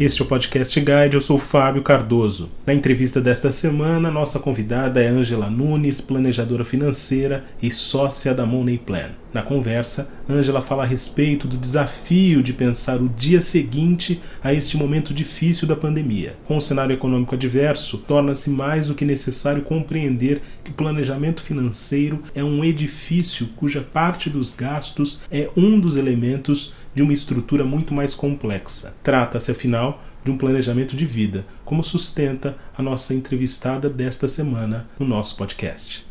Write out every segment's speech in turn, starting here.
Este é o Podcast Guide, eu sou Fábio Cardoso. Na entrevista desta semana, nossa convidada é Angela Nunes, planejadora financeira e sócia da Money Plan. Na conversa, Angela fala a respeito do desafio de pensar o dia seguinte a este momento difícil da pandemia. Com o cenário econômico adverso, torna-se mais do que necessário compreender que o planejamento financeiro é um edifício cuja parte dos gastos é um dos elementos de uma estrutura muito mais complexa. Trata-se, afinal, de um planejamento de vida, como sustenta a nossa entrevistada desta semana no nosso podcast.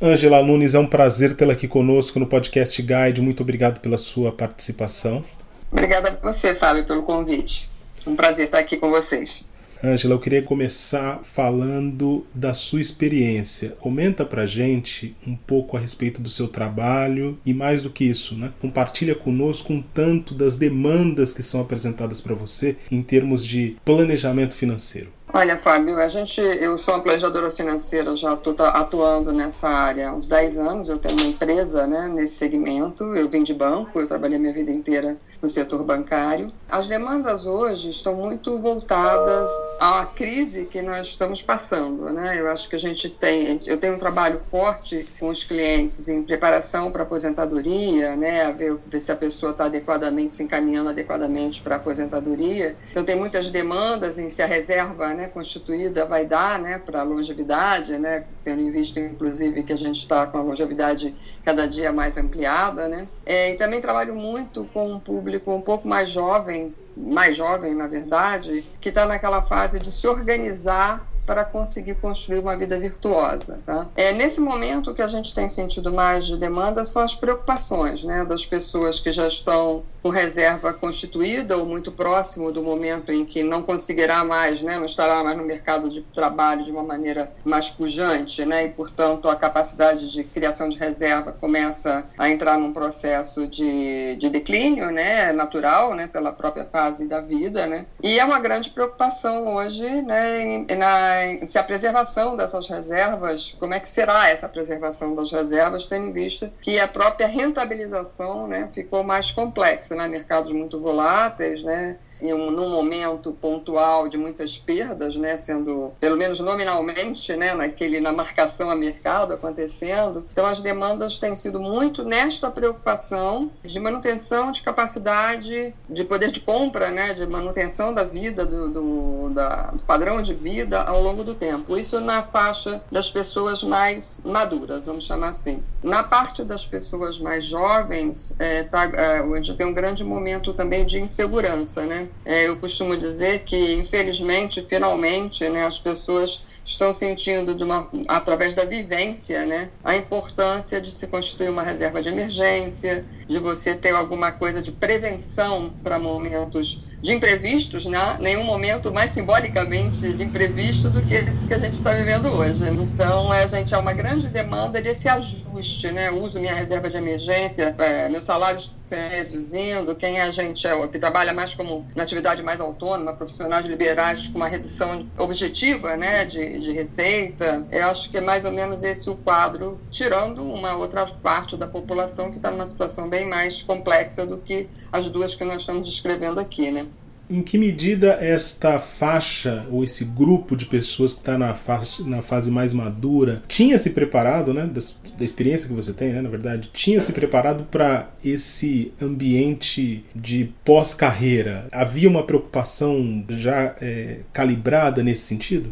Angela Nunes, é um prazer tê-la aqui conosco no Podcast Guide. Muito obrigado pela sua participação. Obrigada a você, Fábio, pelo convite. Um prazer estar aqui com vocês. Angela, eu queria começar falando da sua experiência. Comenta pra gente um pouco a respeito do seu trabalho e mais do que isso, né? Compartilha conosco um tanto das demandas que são apresentadas para você em termos de planejamento financeiro. Olha, Fábio, a gente, eu sou uma planejadora financeira, já estou atuando nessa área há uns 10 anos. Eu tenho uma empresa né, nesse segmento. Eu vim de banco, eu trabalhei minha vida inteira no setor bancário. As demandas hoje estão muito voltadas à crise que nós estamos passando. Né? Eu acho que a gente tem, eu tenho um trabalho forte com os clientes em preparação para aposentadoria, né, a ver se a pessoa está adequadamente se encaminhando adequadamente para aposentadoria. Então tem muitas demandas em se a reserva né, constituída vai dar né, para a longevidade, né, tendo em vista, inclusive, que a gente está com a longevidade cada dia mais ampliada. Né. É, e também trabalho muito com um público um pouco mais jovem, mais jovem, na verdade, que está naquela fase de se organizar para conseguir construir uma vida virtuosa. Tá? É, nesse momento, o que a gente tem sentido mais de demanda são as preocupações né, das pessoas que já estão com reserva constituída ou muito próximo do momento em que não conseguirá mais, né, não estará mais no mercado de trabalho de uma maneira mais pujante, né, e, portanto, a capacidade de criação de reserva começa a entrar num processo de, de declínio né, natural, né, pela própria fase da vida. Né, e é uma grande preocupação hoje né, na se a preservação dessas reservas, como é que será essa preservação das reservas, tendo em vista que a própria rentabilização né, ficou mais complexa, né, mercados muito voláteis, né, em um, num momento pontual de muitas perdas, né, sendo pelo menos nominalmente, né, naquele na marcação a mercado acontecendo. Então as demandas têm sido muito nesta preocupação de manutenção de capacidade de poder de compra, né, de manutenção da vida do, do, da, do padrão de vida ao longo do tempo. Isso na faixa das pessoas mais maduras, vamos chamar assim. Na parte das pessoas mais jovens, é, tá, é, a gente tem um grande momento também de insegurança, né? É, eu costumo dizer que, infelizmente, finalmente, né, as pessoas estão sentindo, uma, através da vivência, né, a importância de se constituir uma reserva de emergência, de você ter alguma coisa de prevenção para momentos de imprevistos, né? nenhum momento mais simbolicamente de imprevisto do que esse que a gente está vivendo hoje. Então, a gente há uma grande demanda desse ajuste, né? uso minha reserva de emergência, é, meus salários reduzindo, quem a gente é, que trabalha mais como na atividade mais autônoma, profissionais liberais com uma redução objetiva né, de, de receita, eu acho que é mais ou menos esse o quadro, tirando uma outra parte da população que está numa situação bem mais complexa do que as duas que nós estamos descrevendo aqui. Né? Em que medida esta faixa ou esse grupo de pessoas que está na fase, na fase mais madura tinha se preparado, né, da, da experiência que você tem, né, na verdade, tinha se preparado para esse ambiente de pós-carreira? Havia uma preocupação já é, calibrada nesse sentido?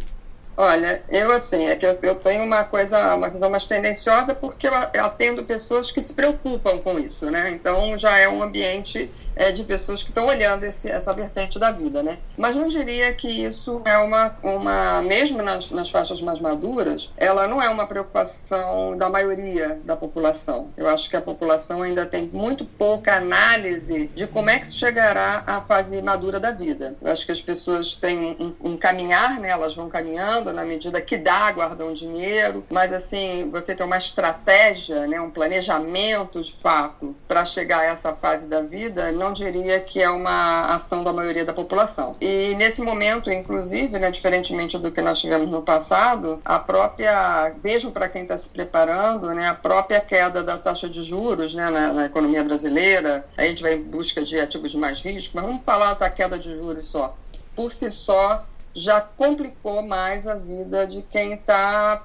Olha, eu assim, é que eu, eu, tenho uma coisa, uma visão mais tendenciosa porque eu atendo pessoas que se preocupam com isso, né? Então já é um ambiente é, de pessoas que estão olhando esse, essa vertente da vida, né? Mas não diria que isso é uma, uma mesmo nas, nas faixas mais maduras, ela não é uma preocupação da maioria da população. Eu acho que a população ainda tem muito pouca análise de como é que se chegará à fase madura da vida. Eu acho que as pessoas têm um, um caminhar, né? Elas vão caminhando na medida que dá, guardam dinheiro, mas assim, você tem uma estratégia, né, um planejamento de fato para chegar a essa fase da vida, não diria que é uma ação da maioria da população. E nesse momento, inclusive, né, diferentemente do que nós tivemos no passado, a própria, mesmo para quem está se preparando, né, a própria queda da taxa de juros né, na, na economia brasileira, a gente vai em busca de ativos de mais risco, mas vamos falar da queda de juros só. Por si só, já complicou mais a vida de quem está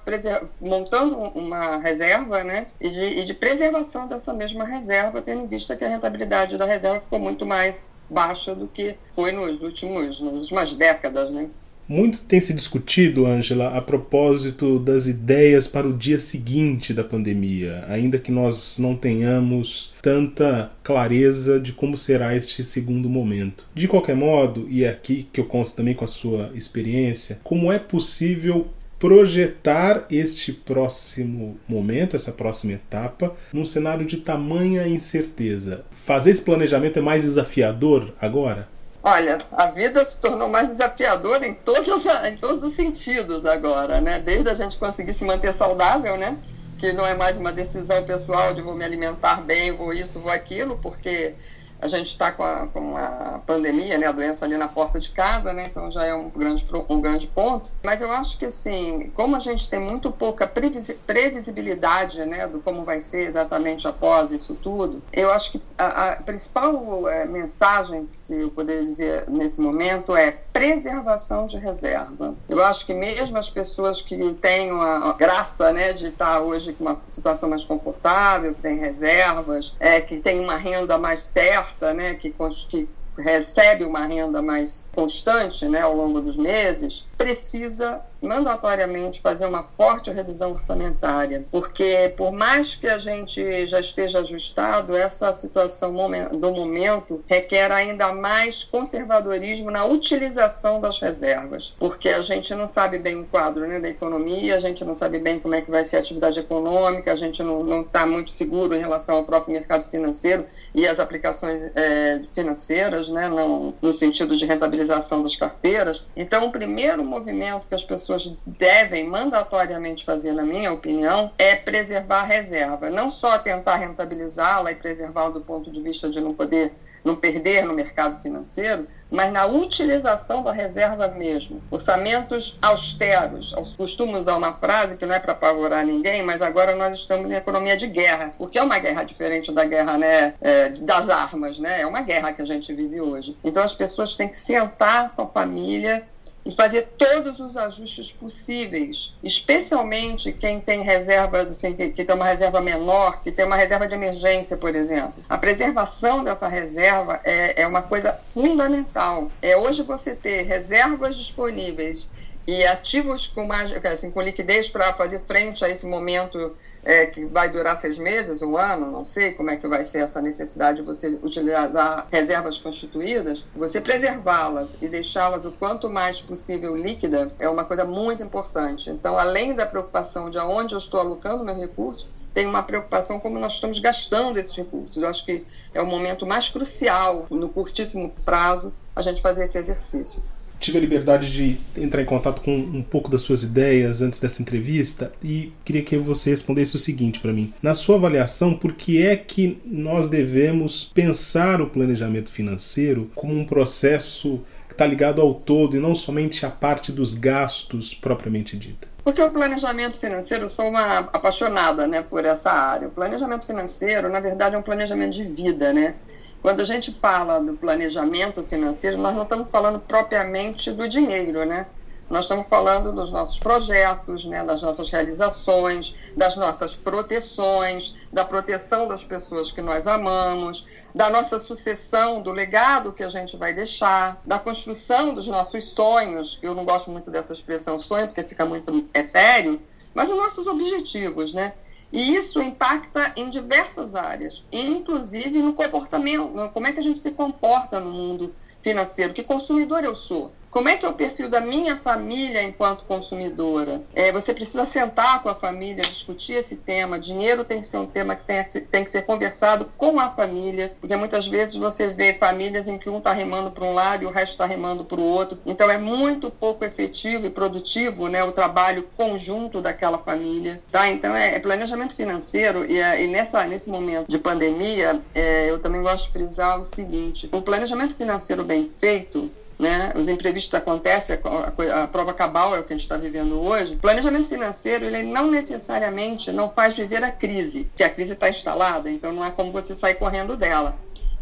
montando uma reserva, né? E de, e de, preservação dessa mesma reserva, tendo em vista que a rentabilidade da reserva ficou muito mais baixa do que foi nos últimos, nas últimas décadas, né? Muito tem se discutido, Angela, a propósito das ideias para o dia seguinte da pandemia, ainda que nós não tenhamos tanta clareza de como será este segundo momento. De qualquer modo, e é aqui que eu conto também com a sua experiência, como é possível projetar este próximo momento, essa próxima etapa, num cenário de tamanha incerteza. Fazer esse planejamento é mais desafiador agora? Olha, a vida se tornou mais desafiadora em todos, em todos os sentidos agora, né? Desde a gente conseguir se manter saudável, né? Que não é mais uma decisão pessoal de vou me alimentar bem, vou isso, vou aquilo, porque a gente está com, a, com a pandemia, né, a doença ali na porta de casa, né, então já é um grande, um grande ponto. Mas eu acho que, assim, como a gente tem muito pouca previsibilidade, né, do como vai ser exatamente após isso tudo, eu acho que a, a principal é, mensagem que eu poderia dizer nesse momento é preservação de reserva. Eu acho que mesmo as pessoas que têm a graça, né, de estar hoje com uma situação mais confortável, que têm reservas, é, que têm uma renda mais certa, né, que, que recebe uma renda mais constante né, ao longo dos meses, precisa mandatoriamente fazer uma forte revisão orçamentária, porque por mais que a gente já esteja ajustado, essa situação do momento requer ainda mais conservadorismo na utilização das reservas, porque a gente não sabe bem o quadro né, da economia, a gente não sabe bem como é que vai ser a atividade econômica, a gente não está muito seguro em relação ao próprio mercado financeiro e as aplicações é, financeiras, né, não, no sentido de rentabilização das carteiras. Então, o primeiro movimento que as pessoas devem mandatoriamente fazer, na minha opinião, é preservar a reserva. Não só tentar rentabilizá-la e preservá-la do ponto de vista de não poder, não perder no mercado financeiro, mas na utilização da reserva mesmo. Orçamentos austeros. Costumo usar uma frase que não é para apavorar ninguém, mas agora nós estamos em economia de guerra, porque é uma guerra diferente da guerra né, é, das armas, né? É uma guerra que a gente vive hoje. Então as pessoas têm que sentar com a família e fazer todos os ajustes possíveis, especialmente quem tem reservas, assim, que, que tem uma reserva menor, que tem uma reserva de emergência, por exemplo. A preservação dessa reserva é, é uma coisa fundamental. É hoje você ter reservas disponíveis e ativos com, mais, assim, com liquidez para fazer frente a esse momento é, que vai durar seis meses, um ano, não sei como é que vai ser essa necessidade de você utilizar reservas constituídas, você preservá-las e deixá-las o quanto mais possível líquida é uma coisa muito importante. Então, além da preocupação de aonde eu estou alocando meu recurso, tem uma preocupação como nós estamos gastando esses recursos. Eu acho que é o momento mais crucial, no curtíssimo prazo, a gente fazer esse exercício tive a liberdade de entrar em contato com um pouco das suas ideias antes dessa entrevista e queria que você respondesse o seguinte para mim. Na sua avaliação, por que é que nós devemos pensar o planejamento financeiro como um processo que está ligado ao todo e não somente à parte dos gastos propriamente dita? Porque o planejamento financeiro, eu sou uma apaixonada né, por essa área. O planejamento financeiro, na verdade, é um planejamento de vida, né? Quando a gente fala do planejamento financeiro, nós não estamos falando propriamente do dinheiro, né? Nós estamos falando dos nossos projetos, né, das nossas realizações, das nossas proteções, da proteção das pessoas que nós amamos, da nossa sucessão, do legado que a gente vai deixar, da construção dos nossos sonhos. Eu não gosto muito dessa expressão sonho, porque fica muito etéreo, mas dos nossos objetivos, né? E isso impacta em diversas áreas, inclusive no comportamento, como é que a gente se comporta no mundo financeiro, que consumidor eu sou. Como é que é o perfil da minha família enquanto consumidora? É, você precisa sentar com a família, discutir esse tema. Dinheiro tem que ser um tema que tem, tem que ser conversado com a família, porque muitas vezes você vê famílias em que um está remando para um lado e o resto está remando para o outro. Então é muito pouco efetivo e produtivo né, o trabalho conjunto daquela família. Tá? Então é, é planejamento financeiro e, é, e, nessa, nesse momento de pandemia, é, eu também gosto de frisar o seguinte: o planejamento financeiro bem feito né? Os imprevistos acontecem, a, a, prova cabal é o que a gente está vivendo hoje. O planejamento financeiro, ele não necessariamente não faz viver a crise, porque a crise está instalada, então não é como você sair correndo dela.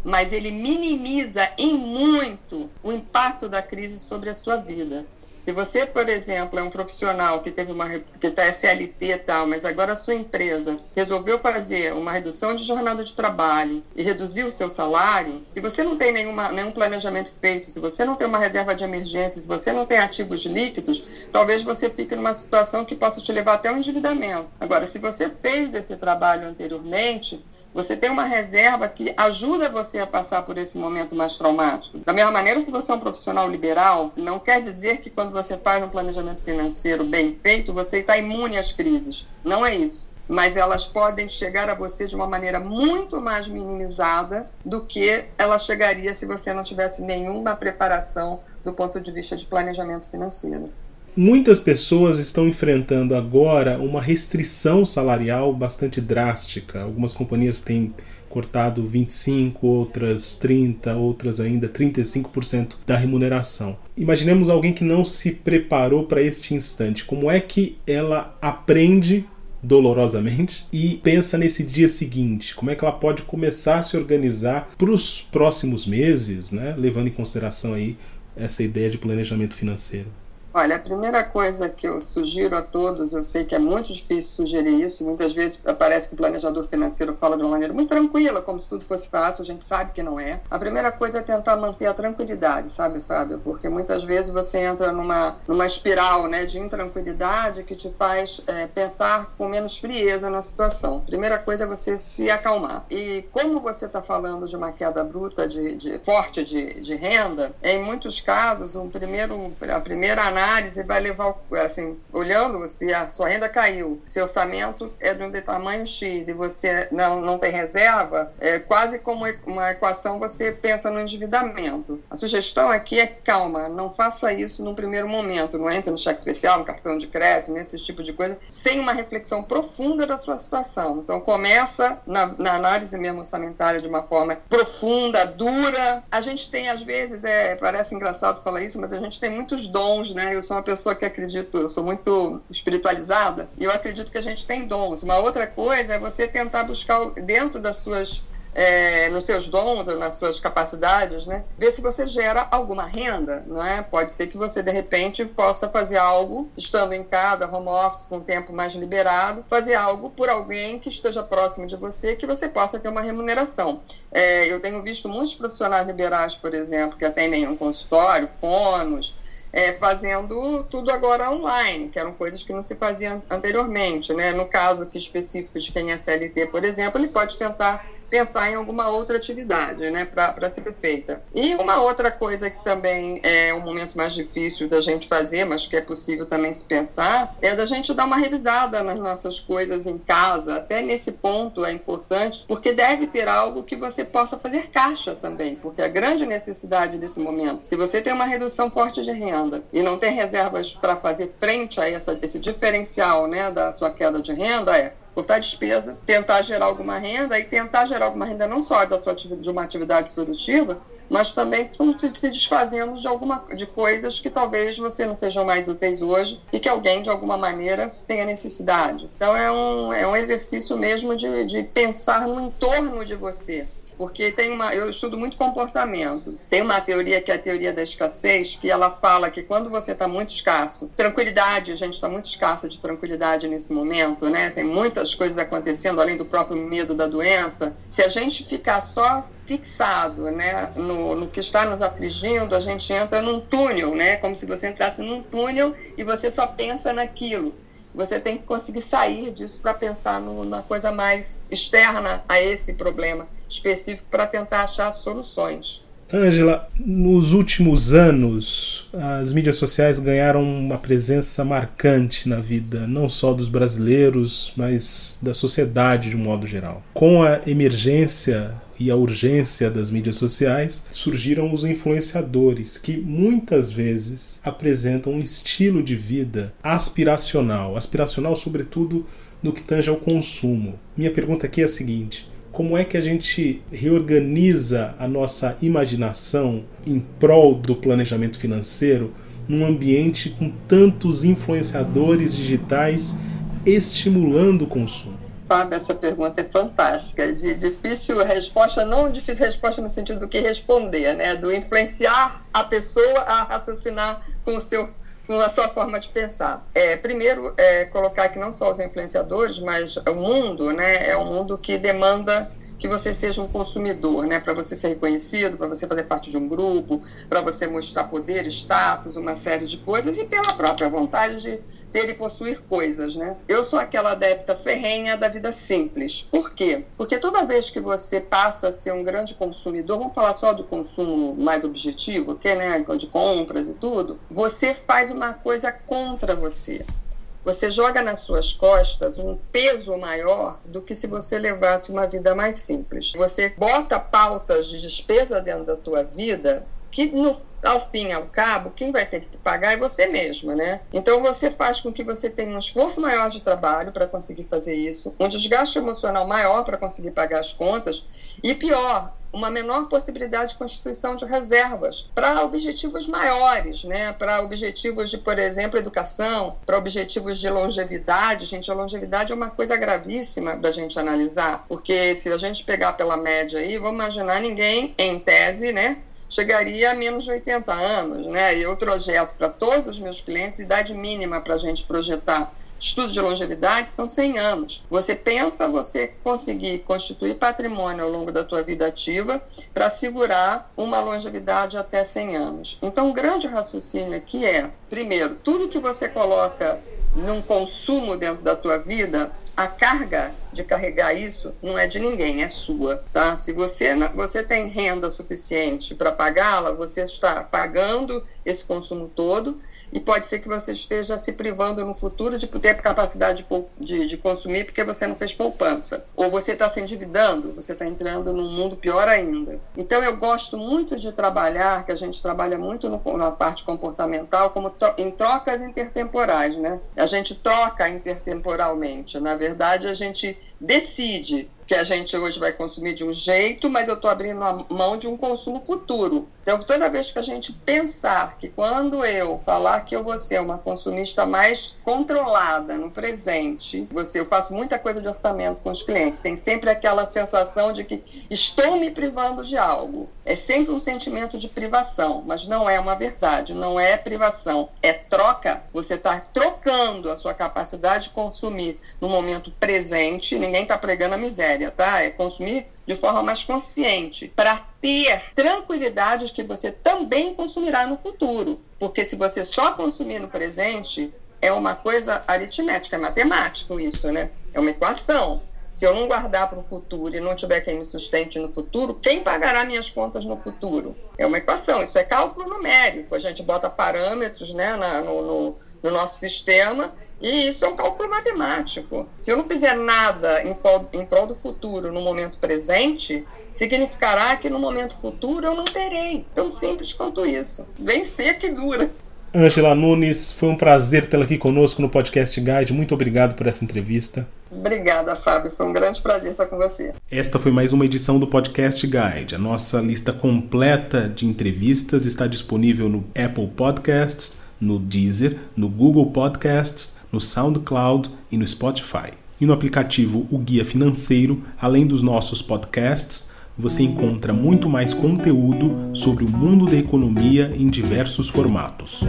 Mas ele minimiza em muito o impacto da crise sobre a sua vida. Se você, por exemplo, é um profissional que teve uma que está SLT e tal, mas agora a sua empresa resolveu fazer uma redução de jornada de trabalho e reduzir o seu salário, se você não tem nenhuma, nenhum planejamento feito, se você não tem uma reserva de emergência, se você não tem ativos líquidos, talvez você fique numa situação que possa te levar até um endividamento. Agora, se você fez esse trabalho anteriormente, você tem uma reserva que ajuda você a passar por esse momento mais traumático. Da mesma maneira, se você é um profissional liberal, não quer dizer que quando você faz um planejamento financeiro bem feito, você está imune às crises. Não é isso. Mas elas podem chegar a você de uma maneira muito mais minimizada do que ela chegaria se você não tivesse nenhuma preparação do ponto de vista de planejamento financeiro. Muitas pessoas estão enfrentando agora uma restrição salarial bastante drástica. Algumas companhias têm cortado 25, outras 30, outras ainda 35% da remuneração. Imaginemos alguém que não se preparou para este instante. Como é que ela aprende dolorosamente e pensa nesse dia seguinte, como é que ela pode começar a se organizar para os próximos meses, né, levando em consideração aí essa ideia de planejamento financeiro. Olha, a primeira coisa que eu sugiro a todos, eu sei que é muito difícil sugerir isso, muitas vezes parece que o planejador financeiro fala de uma maneira muito tranquila, como se tudo fosse fácil, a gente sabe que não é. A primeira coisa é tentar manter a tranquilidade, sabe, Fábio? Porque muitas vezes você entra numa, numa espiral né, de intranquilidade que te faz é, pensar com menos frieza na situação. Primeira coisa é você se acalmar. E como você está falando de uma queda bruta, de, de forte de, de renda, em muitos casos, um primeiro, a primeira análise análise vai levar, assim, olhando se a sua renda caiu, seu orçamento é de um tamanho X e você não, não tem reserva, é quase como uma equação você pensa no endividamento. A sugestão aqui é calma, não faça isso num primeiro momento, não entre no cheque especial, no cartão de crédito, nesse tipo de coisa, sem uma reflexão profunda da sua situação. Então começa na, na análise mesmo orçamentária de uma forma profunda, dura. A gente tem às vezes, é, parece engraçado falar isso, mas a gente tem muitos dons, né? Eu sou uma pessoa que acredito, eu sou muito espiritualizada e eu acredito que a gente tem dons. Uma outra coisa é você tentar buscar dentro das suas é, nos seus dons, nas suas capacidades, né? Ver se você gera alguma renda, não é? Pode ser que você de repente possa fazer algo estando em casa, home office, com o tempo mais liberado, fazer algo por alguém que esteja próximo de você, que você possa ter uma remuneração. É, eu tenho visto muitos profissionais liberais, por exemplo, que atendem um consultório, fonos, é, fazendo tudo agora online, que eram coisas que não se faziam anteriormente. Né? No caso aqui específico de quem é CLT, por exemplo, ele pode tentar pensar em alguma outra atividade né, para ser feita. E uma outra coisa que também é um momento mais difícil da gente fazer, mas que é possível também se pensar, é da gente dar uma revisada nas nossas coisas em casa. Até nesse ponto é importante, porque deve ter algo que você possa fazer caixa também, porque a grande necessidade desse momento, se você tem uma redução forte de renda e não tem reservas para fazer frente a essa, esse diferencial né, da sua queda de renda, é cortar despesa, tentar gerar alguma renda e tentar gerar alguma renda não só da sua de uma atividade produtiva, mas também se desfazendo de alguma de coisas que talvez você não sejam mais úteis hoje e que alguém de alguma maneira tenha necessidade. Então é um, é um exercício mesmo de, de pensar no entorno de você porque tem uma, eu estudo muito comportamento. Tem uma teoria que é a teoria da escassez, que ela fala que quando você está muito escasso, tranquilidade, a gente está muito escassa de tranquilidade nesse momento, né? Tem muitas coisas acontecendo além do próprio medo da doença. Se a gente ficar só fixado né, no, no, que está nos afligindo, a gente entra num túnel, né, como se você entrasse num túnel e você só pensa naquilo você tem que conseguir sair disso para pensar no, na coisa mais externa a esse problema específico para tentar achar soluções. Ângela, nos últimos anos, as mídias sociais ganharam uma presença marcante na vida, não só dos brasileiros, mas da sociedade de um modo geral. Com a emergência e a urgência das mídias sociais, surgiram os influenciadores, que muitas vezes apresentam um estilo de vida aspiracional, aspiracional, sobretudo, no que tange ao consumo. Minha pergunta aqui é a seguinte como é que a gente reorganiza a nossa imaginação em prol do planejamento financeiro num ambiente com tantos influenciadores digitais estimulando o consumo? Fábio, essa pergunta é fantástica. De difícil resposta, não difícil resposta no sentido do que responder, né? Do influenciar a pessoa a raciocinar com o seu com a sua forma de pensar. É, primeiro, é, colocar que não só os influenciadores, mas o mundo, né, é um mundo que demanda que você seja um consumidor, né? Para você ser reconhecido, para você fazer parte de um grupo, para você mostrar poder, status, uma série de coisas e pela própria vontade de ter e possuir coisas, né? Eu sou aquela adepta ferrenha da vida simples. Por quê? Porque toda vez que você passa a ser um grande consumidor, vamos falar só do consumo mais objetivo, que né, de compras e tudo, você faz uma coisa contra você você joga nas suas costas um peso maior do que se você levasse uma vida mais simples. Você bota pautas de despesa dentro da tua vida que no, ao fim e ao cabo, quem vai ter que pagar é você mesma, né? Então você faz com que você tenha um esforço maior de trabalho para conseguir fazer isso, um desgaste emocional maior para conseguir pagar as contas e pior, uma menor possibilidade de constituição de reservas para objetivos maiores, né? para objetivos de, por exemplo, educação, para objetivos de longevidade. Gente, a longevidade é uma coisa gravíssima da gente analisar, porque se a gente pegar pela média aí, vamos imaginar ninguém, em tese, né? Chegaria a menos de 80 anos, né? Eu projeto para todos os meus clientes idade mínima para a gente projetar estudo de longevidade são 100 anos. Você pensa você conseguir constituir patrimônio ao longo da tua vida ativa para assegurar uma longevidade até 100 anos. Então, o grande raciocínio aqui é, primeiro, tudo que você coloca num consumo dentro da tua vida, a carga de carregar isso não é de ninguém, é sua, tá? Se você você tem renda suficiente para pagá-la, você está pagando esse consumo todo e pode ser que você esteja se privando no futuro de ter capacidade de, de, de consumir porque você não fez poupança. Ou você está se endividando, você está entrando num mundo pior ainda. Então eu gosto muito de trabalhar, que a gente trabalha muito no, na parte comportamental, como tro em trocas intertemporais, né? A gente troca intertemporalmente. Na verdade, a gente decide que a gente hoje vai consumir de um jeito, mas eu estou abrindo a mão de um consumo futuro. Então, toda vez que a gente pensar que quando eu falar que eu vou ser uma consumista mais controlada no presente, você, eu faço muita coisa de orçamento com os clientes, tem sempre aquela sensação de que estou me privando de algo. É sempre um sentimento de privação, mas não é uma verdade, não é privação, é troca. Você está trocando a sua capacidade de consumir no momento presente, ninguém está pregando a miséria tá? É consumir de forma mais consciente, para ter tranquilidade de que você também consumirá no futuro. Porque se você só consumir no presente, é uma coisa aritmética, é matemático isso, né? É uma equação. Se eu não guardar para o futuro e não tiver quem me sustente no futuro, quem pagará minhas contas no futuro? É uma equação, isso é cálculo numérico. A gente bota parâmetros né, na, no, no, no nosso sistema e isso é um cálculo matemático. Se eu não fizer nada em prol, em prol do futuro no momento presente, significará que no momento futuro eu não terei. Tão simples quanto isso. Vencer que dura. Angela Nunes, foi um prazer tê-la aqui conosco no Podcast Guide. Muito obrigado por essa entrevista. Obrigada, Fábio. Foi um grande prazer estar com você. Esta foi mais uma edição do Podcast Guide. A nossa lista completa de entrevistas está disponível no Apple Podcasts, no Deezer, no Google Podcasts no SoundCloud e no Spotify. E no aplicativo O Guia Financeiro, além dos nossos podcasts, você encontra muito mais conteúdo sobre o mundo da economia em diversos formatos.